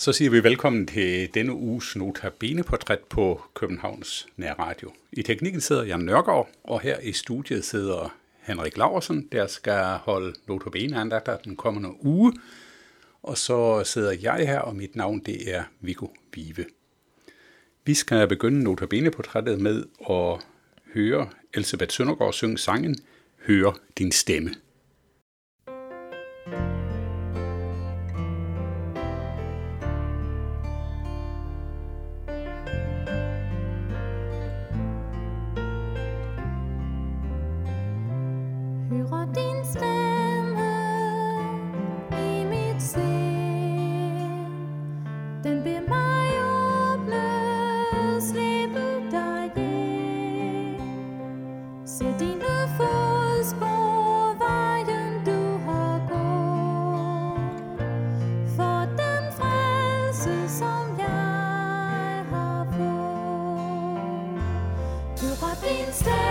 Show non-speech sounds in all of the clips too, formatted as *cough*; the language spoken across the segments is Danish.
Så siger vi velkommen til denne uges Notabene-portræt på Københavns Nærradio. I teknikken sidder Jan Nørgaard, og her i studiet sidder Henrik Laversen, der skal holde Notabene-andagter den kommende uge. Og så sidder jeg her, og mit navn det er Viggo Vive. Vi skal begynde Notabene-portrættet med at høre Elisabeth Søndergaard synge sangen Hør din stemme. instead.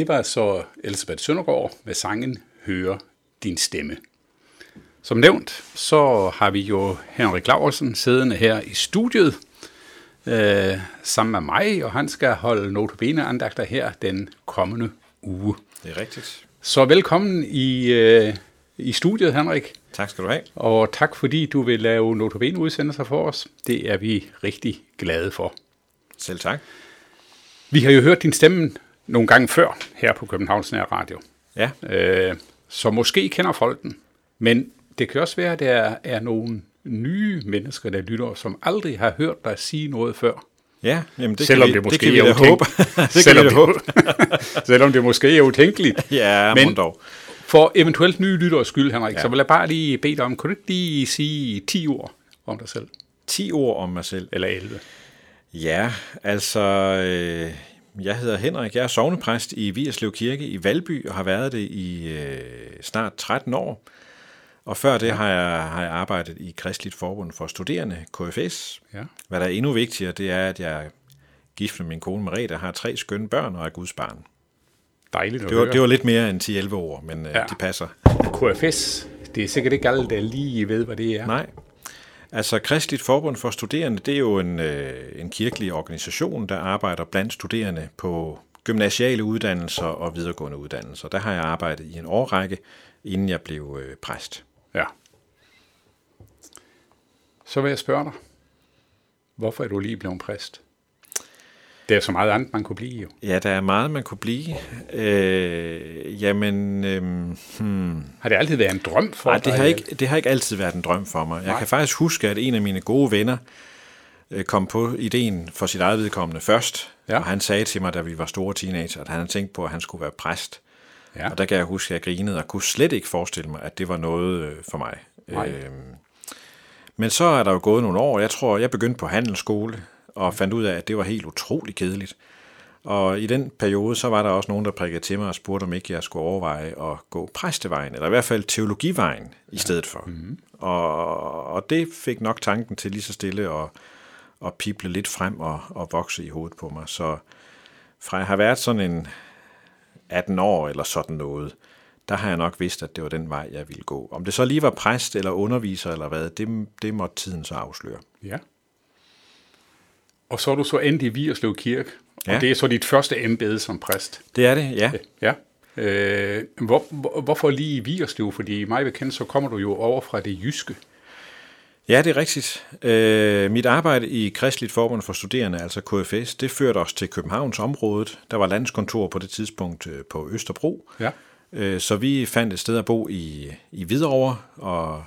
Det var så Elisabeth Søndergaard med sangen Høre din stemme. Som nævnt, så har vi jo Henrik Laversen siddende her i studiet øh, sammen med mig, og han skal holde notabene andagter her den kommende uge. Det er rigtigt. Så velkommen i, øh, i studiet, Henrik. Tak skal du have. Og tak fordi du vil lave notabene udsendelser for os. Det er vi rigtig glade for. Selv tak. Vi har jo hørt din stemme nogle gange før her på Københavns Nær Radio. Ja. Øh, så måske kender folk den, men det kan også være, at der er, nogle nye mennesker, der lytter, som aldrig har hørt dig sige noget før. Ja, jamen det Selvom kan vi, det måske *laughs* det kan vi er håbe. det kan selvom, vi da håbe. det, selvom det måske er utænkeligt. *laughs* Ja, Men- dog. For eventuelt nye lytteres skyld, Henrik. Ja. så vil jeg bare lige bede dig om, kunne du ikke lige sige 10 ord om dig selv? 10 ord om mig selv. Eller 11? Ja, altså, øh, jeg hedder Henrik, jeg er sovnepræst i Vierslev Kirke i Valby, og har været det i øh, snart 13 år. Og før det har jeg, har jeg arbejdet i Kristligt Forbund for Studerende, KFS. Ja. Hvad der er endnu vigtigere, det er, at jeg gift med min kone Merete, har tre skønne børn og er Guds barn. Dejligt at Det var, høre. det var lidt mere end 10-11 år, men øh, ja. de passer. KFS, det er sikkert ikke alle, der lige ved, hvad det er. Nej. Altså, Kristligt Forbund for Studerende, det er jo en, øh, en kirkelig organisation, der arbejder blandt studerende på gymnasiale uddannelser og videregående uddannelser. Der har jeg arbejdet i en årrække, inden jeg blev øh, præst. Ja. Så vil jeg spørge dig, hvorfor er du lige blevet præst? Det er så meget andet, man kunne blive jo. Ja, der er meget, man kunne blive. Øh, jamen, øh, hmm. Har det altid været en drøm for Nej, dig? det har, ikke, det har ikke altid været en drøm for mig. Jeg Nej. kan faktisk huske, at en af mine gode venner øh, kom på ideen for sit eget vedkommende først. Ja. Og han sagde til mig, da vi var store teenager, at han havde tænkt på, at han skulle være præst. Ja. Og der kan jeg huske, at jeg grinede og kunne slet ikke forestille mig, at det var noget øh, for mig. Nej. Øhm, men så er der jo gået nogle år. Jeg tror, jeg begyndte på handelsskole og fandt ud af, at det var helt utrolig kedeligt. Og i den periode, så var der også nogen, der prikkede til mig og spurgte, om ikke jeg skulle overveje at gå præstevejen, eller i hvert fald teologivejen i stedet for. Mm-hmm. Og, og det fik nok tanken til lige så stille at, at pible lidt frem og, og vokse i hovedet på mig. Så fra jeg har været sådan en 18 år eller sådan noget, der har jeg nok vidst, at det var den vej, jeg ville gå. Om det så lige var præst eller underviser eller hvad, det, det måtte tiden så afsløre. Ja. Og så er du så endt i Vierslev Kirke, og Ja. det er så dit første embede som præst. Det er det, ja. Ja. Øh, hvor, hvor, hvorfor lige i Vierslev? Fordi mig bekendt, så kommer du jo over fra det jyske. Ja, det er rigtigt. Øh, mit arbejde i Kristligt Forbund for Studerende, altså KFS, det førte os til Københavns området. Der var landskontor på det tidspunkt øh, på Østerbro. Ja. Øh, så vi fandt et sted at bo i, i Hvidovre, og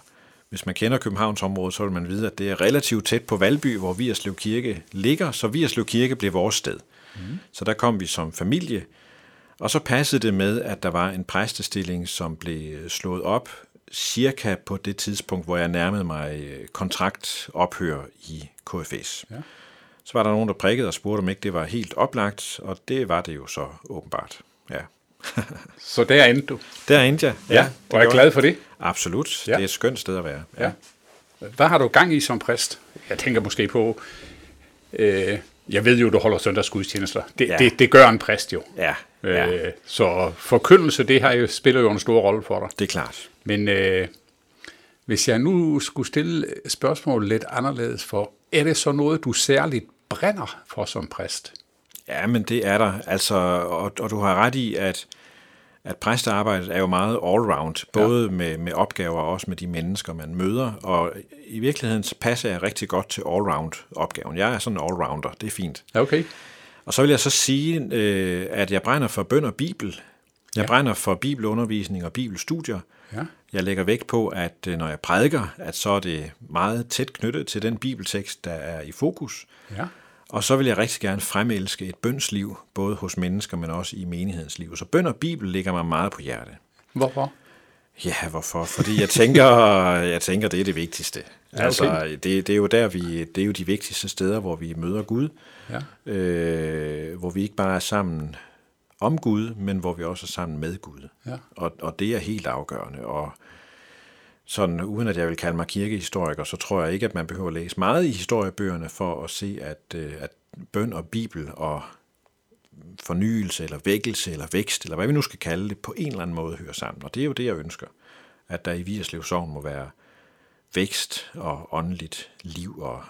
hvis man kender Københavns område, så vil man vide, at det er relativt tæt på Valby, hvor Vierslev Kirke ligger, så Vierslev Kirke blev vores sted. Mm. Så der kom vi som familie, og så passede det med, at der var en præstestilling, som blev slået op cirka på det tidspunkt, hvor jeg nærmede mig øh, kontraktophør i KFS. Ja. Så var der nogen, der prikkede og spurgte, om ikke det var helt oplagt, og det var det jo så åbenbart. Ja. *laughs* Så der endte du. Der endte jeg. Ja, og jeg er glad for det. Absolut. Ja. Ja. Det er et skønt sted at være. Ja. Hvad har du gang i som præst? Jeg tænker måske på, øh, jeg ved jo, du holder søndagsgudstjenester. Det, ja. Ja. det, det gør en præst jo. Ja, ja. Øh, så forkyndelse, det har jo, spiller jo en stor rolle for dig. det er klart. Men øh, hvis jeg nu skulle stille spørgsmålet lidt anderledes for, er det så noget, du særligt brænder for som præst? Ja, men det er der. Altså, og, og du har ret i, at, at præstearbejdet er jo meget all-round, både ja. med, med opgaver og også med de mennesker, man møder. Og i virkeligheden passer jeg rigtig godt til all-round-opgaven. Jeg er sådan en all-rounder, det er fint. Okay. Og så vil jeg så sige, øh, at jeg brænder for bøn og bibel. Jeg ja. brænder for bibelundervisning og bibelstudier. Ja. Jeg lægger vægt på, at øh, når jeg prædiker, at så er det meget tæt knyttet til den bibeltekst, der er i fokus. Ja. Og så vil jeg rigtig gerne fremelske et bønsliv, både hos mennesker, men også i menighedens liv. Så bøn og bibel ligger mig meget på hjerte. Hvorfor? Ja, hvorfor? Fordi jeg tænker, jeg tænker det er det vigtigste. Ja, okay. Altså, det, det er jo der, vi, det er jo de vigtigste steder, hvor vi møder Gud. Ja. Øh, hvor vi ikke bare er sammen om Gud, men hvor vi også er sammen med Gud. Ja. Og, og det er helt afgørende. Og sådan, uden at jeg vil kalde mig kirkehistoriker, så tror jeg ikke, at man behøver at læse meget i historiebøgerne for at se, at, øh, at bøn og bibel og fornyelse eller vækkelse eller vækst, eller hvad vi nu skal kalde det, på en eller anden måde hører sammen. Og det er jo det, jeg ønsker. At der i Vierslev Sogn må være vækst og åndeligt liv og,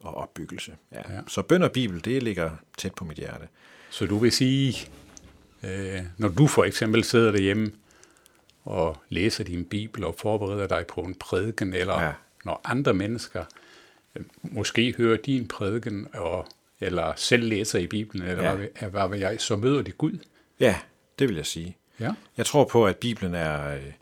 og opbyggelse. Ja. Ja. Ja. Så bøn og bibel, det ligger tæt på mit hjerte. Så du vil sige, øh, når du for eksempel sidder derhjemme og læser din bibel og forbereder dig på en prædiken, eller ja. Når andre mennesker øh, måske hører din prædiken, og, eller selv læser i bibelen, eller ja. Hvad, hvad ved jeg, så møder de Gud. Ja, det vil jeg sige. Ja. Jeg tror på, at Bibelen er, øh,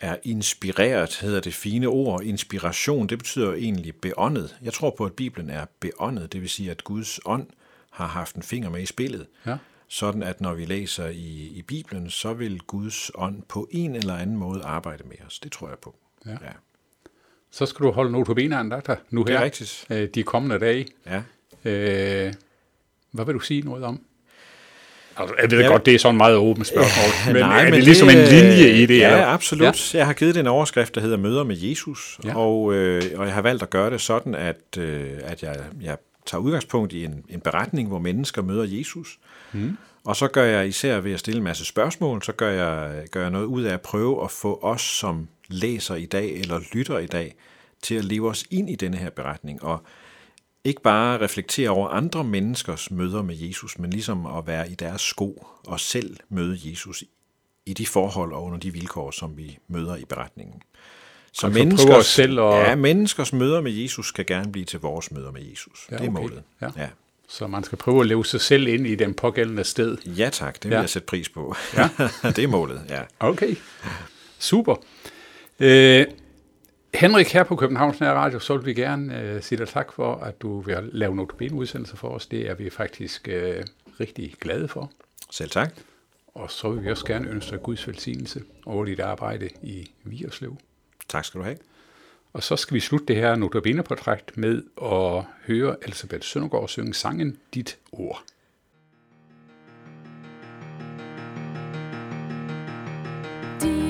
er inspireret, hedder det fine ord. Inspiration, det betyder egentlig beåndet. Jeg tror på, at Bibelen er beåndet, det vil sige, at Guds ånd har haft en finger med i spillet. Ja. Sådan at når vi læser i, i Bibelen, så vil Guds ånd på en eller anden måde arbejde med os. Det tror jeg på. Ja. ja. Så skal du holde notabene-andagter nu her. Det er rigtigt. Øh, de kommende dage. Ja. Øh, hvad vil du sige noget om? Altså, jeg ved ja. godt, det er sådan meget åbent spørgsmål, *laughs* men Nej, er men det ligesom det, en linje i det? Ja, eller? absolut. Ja. Jeg har givet det en overskrift, der hedder Møder med Jesus, ja. og, øh, og jeg har valgt at gøre det sådan, at, øh, at jeg, jeg tager udgangspunkt i en, en beretning, hvor mennesker møder Jesus. Mm. Og så gør jeg især ved at stille en masse spørgsmål, så gør jeg, gør jeg noget ud af at prøve at få os som læser i dag eller lytter i dag til at leve os ind i denne her beretning. Og ikke bare reflektere over andre menneskers møder med Jesus, men ligesom at være i deres sko og selv møde Jesus i de forhold og under de vilkår, som vi møder i beretningen. Så altså menneskers, selv og... ja, menneskers møder med Jesus skal gerne blive til vores møder med Jesus. Ja, det er okay. målet. Ja. ja. Så man skal prøve at leve sig selv ind i den pågældende sted. Ja tak, det vil ja. jeg sætte pris på. Ja. *laughs* det er målet, ja. Okay, super. Øh, Henrik, her på Københavns Nær Radio, så vil vi gerne øh, sige dig tak for, at du vil lave nogle udsendelser for os. Det er vi faktisk øh, rigtig glade for. Selv tak. Og så vil vi også gerne ønske dig Guds velsignelse over dit arbejde i Vierslev. Tak skal du have. Og så skal vi slutte det her notabene-portræt med at høre Elisabeth Søndergaard synge sangen Dit Ord. Dit